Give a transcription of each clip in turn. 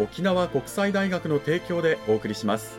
沖縄国際大学の提供でお送りします。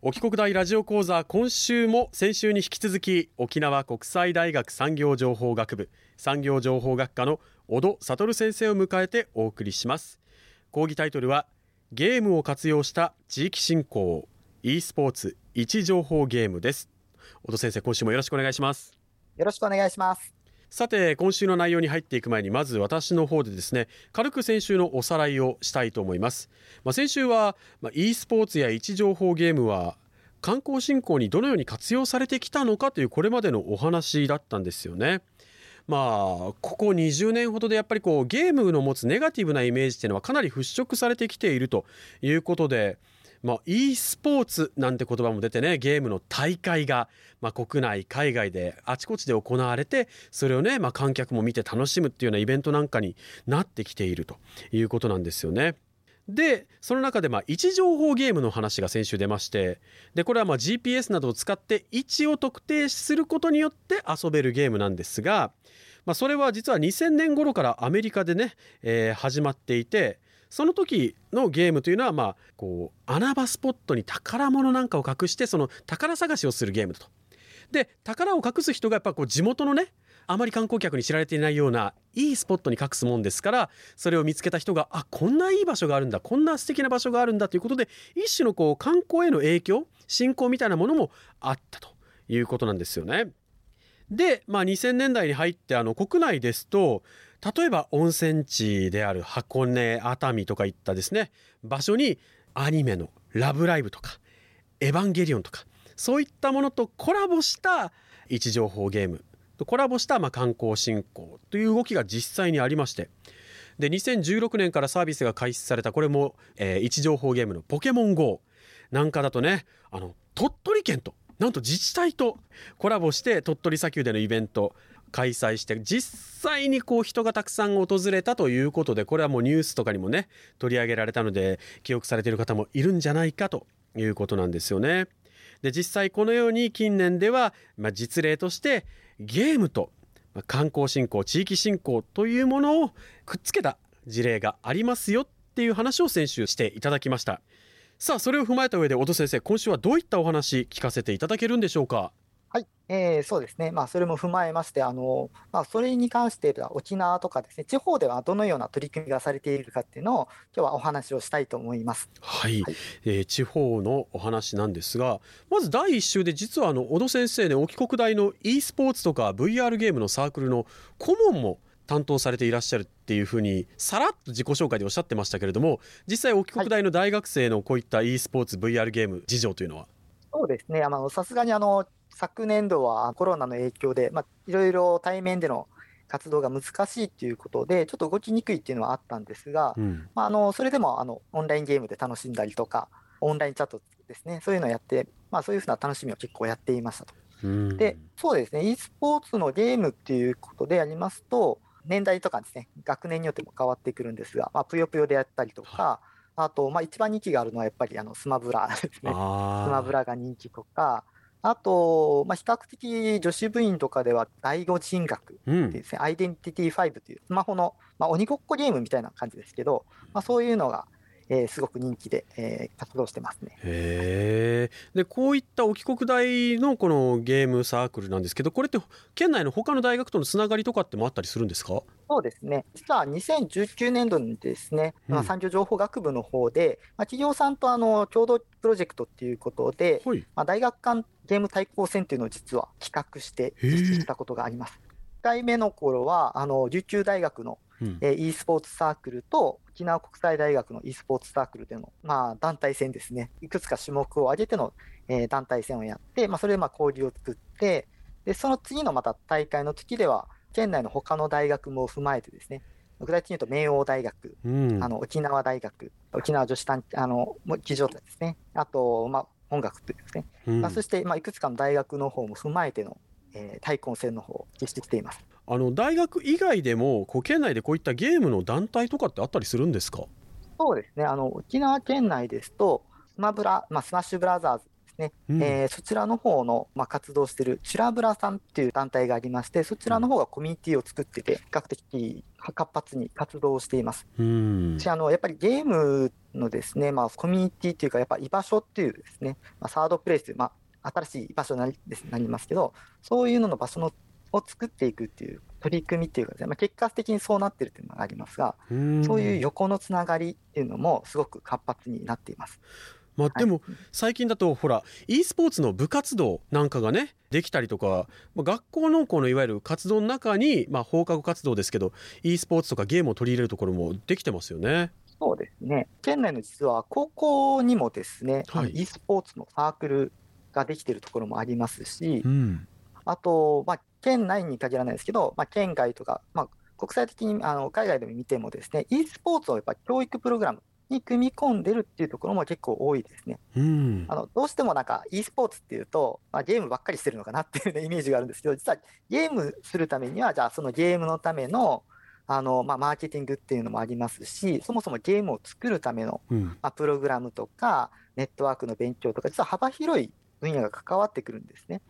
沖国大ラジオ講座今週も先週に引き続き沖縄国際大学産業情報学部産業情報学科の小戸悟先生を迎えてお送りします。講義タイトルはゲームを活用した地域振興 e スポーツ位置情報ゲームです。小戸先生今週もよろしくお願いします。よろしくお願いします。さて今週の内容に入っていく前にまず私の方でですね軽く先週のおさらいをしたいと思います、まあ、先週は、まあ、e スポーツや位置情報ゲームは観光振興にどのように活用されてきたのかというこれまでのお話だったんですよねまあここ20年ほどでやっぱりこうゲームの持つネガティブなイメージっていうのはかなり払拭されてきているということでまあ、e スポーツなんて言葉も出てねゲームの大会が、まあ、国内海外であちこちで行われてそれをね、まあ、観客も見て楽しむっていうようなイベントなんかになってきているということなんですよね。でその中でまあ位置情報ゲームの話が先週出ましてでこれはま GPS などを使って位置を特定することによって遊べるゲームなんですが、まあ、それは実は2000年頃からアメリカでね、えー、始まっていてその時のゲームというのはまあこう穴場スポットに宝物なんかを隠してその宝探しをするゲームだと。で宝を隠す人がやっぱこう地元のねあまり観光客に知られていないようないいスポットに隠すもんですからそれを見つけた人があこんないい場所があるんだこんな素敵な場所があるんだということで一種のこう観光への影響信仰みたいなものもあったということなんですよね。で、まあ、2000年代に入ってあの国内ですと例えば温泉地である箱根熱海とかいったですね場所にアニメの「ラブライブ!」とか「エヴァンゲリオン」とかそういったものとコラボした位置情報ゲームコラボしたま観光振興という動きが実際にありましてで2016年からサービスが開始されたこれも、えー、位置情報ゲームの「ポケモン GO」なんかだとねあの鳥取県となんと自治体とコラボして鳥取砂丘でのイベント開催して実際にこう人がたくさん訪れたということでこれはもうニュースとかにもね取り上げられたので記憶されている方もいるんじゃないかということなんですよね。で実際このように近年では、まあ、実例としてゲームと観光振興地域振興というものをくっつけた事例がありますよっていう話を先週していただきました。さあそれを踏まえた上で小戸先生今週はどういったお話聞かせていただけるんでしょうか？はい、えー、そうですね、まあ、それも踏まえまして、あのまあ、それに関しては沖縄とかですね、地方ではどのような取り組みがされているかっていうのを、今日はお話をしたいと思います。はい、はい、えー、地方のお話なんですが、まず第1週で、実はあの小戸先生ね、沖国大の e スポーツとか VR ゲームのサークルの顧問も担当されていらっしゃるっていうふうにさらっと自己紹介でおっしゃってましたけれども実際沖国大の大学生のこういった e スポーツ VR ゲーム事情というのは？そうですね。さすがにあの昨年度はコロナの影響で、まあ、いろいろ対面での活動が難しいということで、ちょっと動きにくいっていうのはあったんですが、うん、まあ、あのそれでもあのオンラインゲームで楽しんだりとか、オンラインチャットですね、そういうのをやって、まあ、そういうふうな楽しみを結構やっていましたと。うん、で、そうですね、e スポーツのゲームっていうことでありますと、年代とかですね、学年によっても変わってくるんですが、まあ、ぷよぷよでやったりとか、あと、まあ、一番人気があるのはやっぱりあのスマブラですね。スマブラが人気とか、あと、まあ、比較的女子部員とかでは、第五人格ですね、うん、アイデンティティ5というスマホの、まあ、鬼ごっこゲームみたいな感じですけど、まあ、そういうのがえー、すごく人気で、えー、活動してますね。へでこういった沖国大のこのゲームサークルなんですけどこれって県内の他の大学とのつながりとかってもあったりするんですか？そうですね。実は2019年度にですね、うん、まあ、産業情報学部の方で、まあ、企業さんとあの共同プロジェクトっていうことで、はい、まあ、大学間ゲーム対抗戦っていうのを実は企画して実施したことがあります。1回目の頃はあの琉球大学のうん、えー、e スポーツサークルと沖縄国際大学の e スポーツサークルでの、まあ、団体戦ですね、いくつか種目を挙げての、えー、団体戦をやって、まあ、それでまあ交流を作って、でその次のまた大会の時では、県内の他の大学も踏まえてですね、具体的に言うと明王大学、うん、あの沖縄大学、沖縄女子短あの技場ですね、あと、まあ、音楽というですね、うん、まあ、そして、まあ、いくつかの大学の方も踏まえての、えー、対抗戦の方をしてきています。あの大学以外でもこう県内でこういったゲームの団体とかってあったりするんですか？そうですね。あの沖縄県内ですとスマブラ、まあ、スマッシュブラザーズですね、うん、えー、そちらの方の、まあ、活動しているチュラブラさんっていう団体がありましてそちらの方がコミュニティを作ってて比較的活発に活動しています。うん、あのやっぱりゲームのですね、まあ、コミュニティというかやっぱ居場所っていうですね、まあ、 third place、まあ、新しい場所になりなりますけどそういうのの場所のを作っていくっていう取り組みっていうか、ね、まあ、結果的にそうなってるっていうのがありますが、そういう横のつながりっていうのもすごく活発になっています。まあ、でも最近だとほら e スポーツの部活動なんかがねできたりとか学校のこのいわゆる活動の中にまあ放課後活動ですけど e スポーツとかゲームを取り入れるところもできてますよね。そうですね。県内の実は高校にもですね、はい、e スポーツのサークルができてるところもありますし、うん、あと、まあ、県内に限らないですけど、まあ、県外とか、まあ、国際的にあの海外でも見てもですね、e スポーツをやっぱ教育プログラムに組み込んでるっていうところも結構多いですね。うん、あのどうしてもなんか e スポーツっていうと、まあ、ゲームばっかりしてるのかなっていう、ね、イメージがあるんですけど、実はゲームするためには、じゃあそのゲームのためのあのまあ、マーケティングっていうのもありますし、そもそもゲームを作るための、うん、まあ、プログラムとか、ネットワークの勉強とか、実は幅広い分野が関わってくるんですね。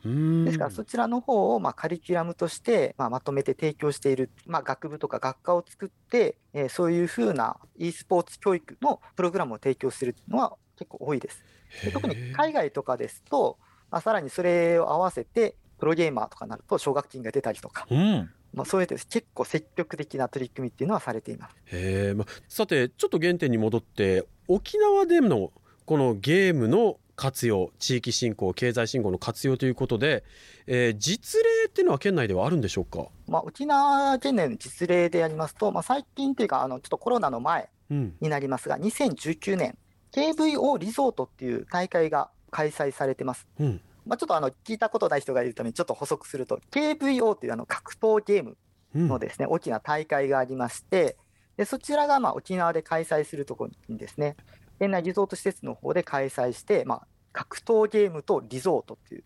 ですからそちらの方をまあカリキュラムとしてまあまとめて提供している、まあ、学部とか学科を作って、えー、そういうふうな e スポーツ教育のプログラムを提供するのは結構多いです。で特に海外とかですと、まあ、さらにそれを合わせてプロゲーマーとかになると奨学金が出たりとか。うんまあ、そういう結構積極的な取り組みっていうのはされています。へまあ、さてちょっと原点に戻って沖縄でのこのゲームの活用地域振興経済振興の活用ということで、えー、実例っていうのは県内ではあるんでしょうか、まあ、沖縄県内の実例でやりますと、まあ、最近というかあのちょっとコロナの前になりますが、うん、2019年 KVO リゾートっていう大会が開催されてます。うん。まあ、ちょっとあの聞いたことない人がいるためにちょっと補足すると KVO というあの格闘ゲームのですね、うん、大きな大会がありましてでそちらがまあ沖縄で開催するところにですね県内リゾート施設の方で開催して、まあ、格闘ゲームとリゾートっていう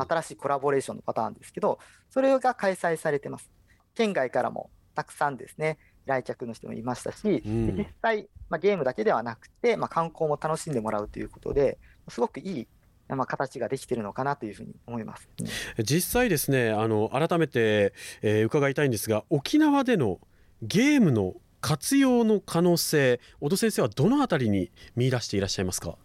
新しいコラボレーションのパターンですけど、それが開催されてます。県外からもたくさんですね、来客の人もいましたし、うん、実際、まあ、ゲームだけではなくて、まあ、観光も楽しんでもらうということで、すごくいいまあ、形ができているのかなというふうに思います、実際ですねあの改めて、えー、伺いたいんですが沖縄でのゲームの活用の可能性、小戸先生はどのあたりに見出していらっしゃいますか？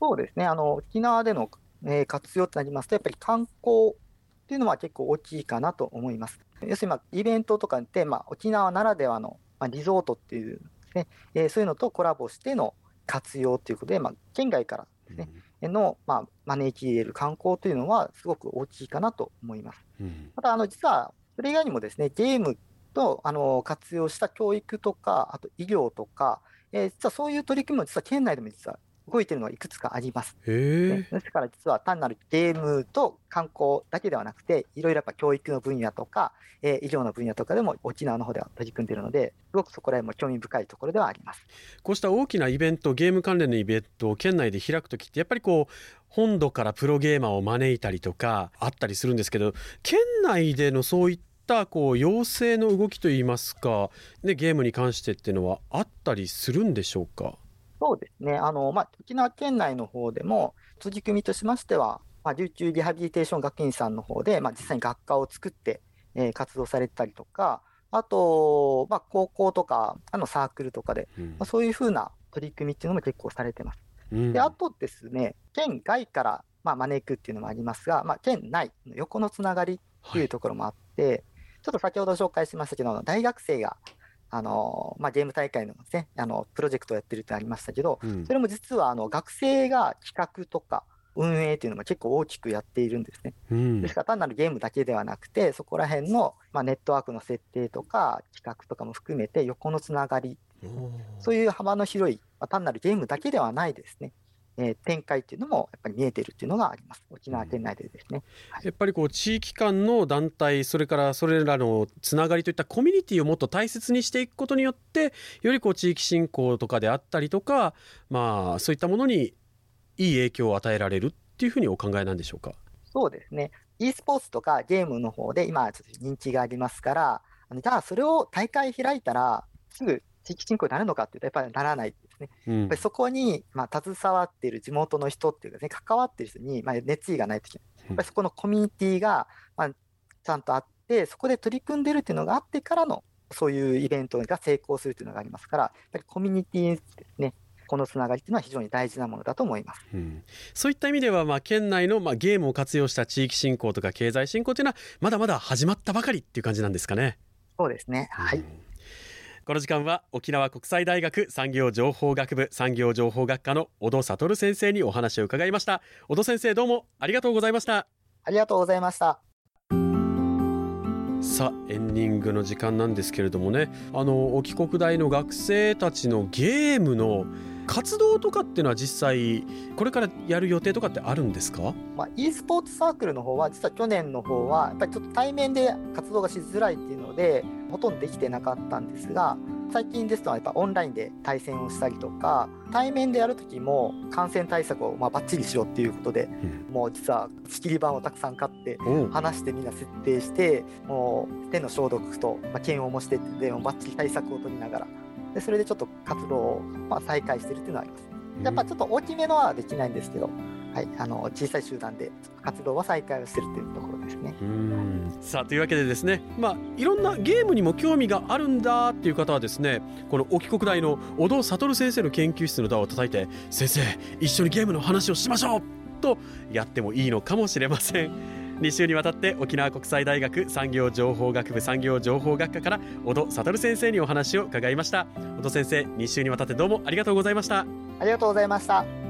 そうですね、あの沖縄での、えー、活用となりますと、やっぱり観光っていうのは結構大きいかなと思います。要するに、まあ、イベントとかって、まあ、沖縄ならではの、まあ、リゾートっていうね、えー、そういうのとコラボしての活用ということで、まあ、県外からですね、うん、の、まあ、招き入れる観光というのはすごく大きいかなと思います。うん、またあの実はそれ以外にもですねゲームとあの活用した教育とか、あと医療とか、えー、実はそういう取り組みも実は県内でも実は動いているのはいくつかあります。ですから実は単なるゲームと観光だけではなくて、いろいろやっぱ教育の分野とか、えー、医療の分野とかでも沖縄の方では取り組んでいるので、すごくそこら辺も興味深いところではあります。こうした大きなイベント、ゲーム関連のイベントを県内で開くときって、やっぱりこう、本土からプロゲーマーを招いたりとかあったりするんですけど、県内でのそういったったこう要請の動きといいますか、ね、ゲームに関してっていうのはあったりするんでしょうか？そうですね、あのまあ、沖縄県内の方でも、取り組みとしましては、まあ、琉球リハビリテーション学院さんの方で、まあ、実際に学科を作って、えー、活動されてたりとか、あと、まあ、高校とかあのサークルとかで、うん、まあ、そういうふうな取り組みっていうのも結構されてます。うん、であとですね、県外からまあ招くっていうのもありますが、まあ、県内の横のつながりっていうところもあって、はい、ちょっと先ほど紹介しましたけど、大学生があのまあ、ゲーム大会の,、ね、あのプロジェクトをやってるってありましたけど、うん、それも実はあの学生が企画とか運営っていうのも結構大きくやっているんですね。うん、ですから単なるゲームだけではなくて、そこら辺の、まあ、ネットワークの設定とか企画とかも含めて横のつながり、そういう幅の広い、まあ、単なるゲームだけではないですね。えー、展開っていうのもやっぱり見えてるっていうのがあります、沖縄県内でですね、はい、やっぱりこう地域間の団体、それからそれらのつながりといったコミュニティをもっと大切にしていくことによって、よりこう地域振興とかであったりとか、まあ、そういったものにいい影響を与えられるっていうふうにお考えなんでしょうか？そうですね。e スポーツとかゲームの方で今、ちょっと人気がありますから、じゃあ、それを大会開いたら、すぐ地域振興になるのかっていうと、やっぱりならないですね。うん、やっぱりそこに、まあ、携わっている地元の人っていうかね、関わっている人に、まあ、熱意がないとき、やっぱりそこのコミュニティが、まあ、ちゃんとあって、そこで取り組んでるっていうのがあってからの、そういうイベントが成功するっていうのがありますから、やっぱりコミュニティですね、このつながりっていうのは非常に大事なものだと思います、うん、そういった意味では、まあ、県内の、まあ、ゲームを活用した地域振興とか経済振興というのはまだまだ始まったばかりっていう感じなんですかね。そうですね、はい、うんこの時間は沖縄国際大学産業情報学部産業情報学科の小戸悟先生にお話を伺いました。小戸先生どうもありがとうございました。ありがとうございました。さあエンディングの時間なんですけれどもね。あの沖国大の学生たちのゲームの活動とかっていうのは実際これからやる予定とかってあるんですか、まあ、e スポーツサークルの方は実は去年の方はやっぱりちょっと対面で活動がしづらいっていうのでほとんどできてなかったんですが最近ですとやっぱオンラインで対戦をしたりとか対面でやる時も感染対策をまあバッチリしようっていうことで、うん、もう実は仕切り板をたくさん買って話してみんな設定してもう手の消毒と、まあ、検温もしてってバッチリ対策を取りながらでそれでちょっと活動を、まあ、再開してるっていうのはあります。やっぱちょっと大きめのはできないんですけど、はい、あの小さい集団で活動は再開をしてるというところですね。さあというわけでですね、まあ、いろんなゲームにも興味があるんだっていう方はですねこの沖国大の小戸悟先生の研究室のドアを叩いて「先生一緒にゲームの話をしましょう!」とやってもいいのかもしれません。2週にわたって沖縄国際大学産業情報学部産業情報学科から小戸悟先生にお話を伺いました。小戸先生2週にわたってどうもありがとうございました。ありがとうございました。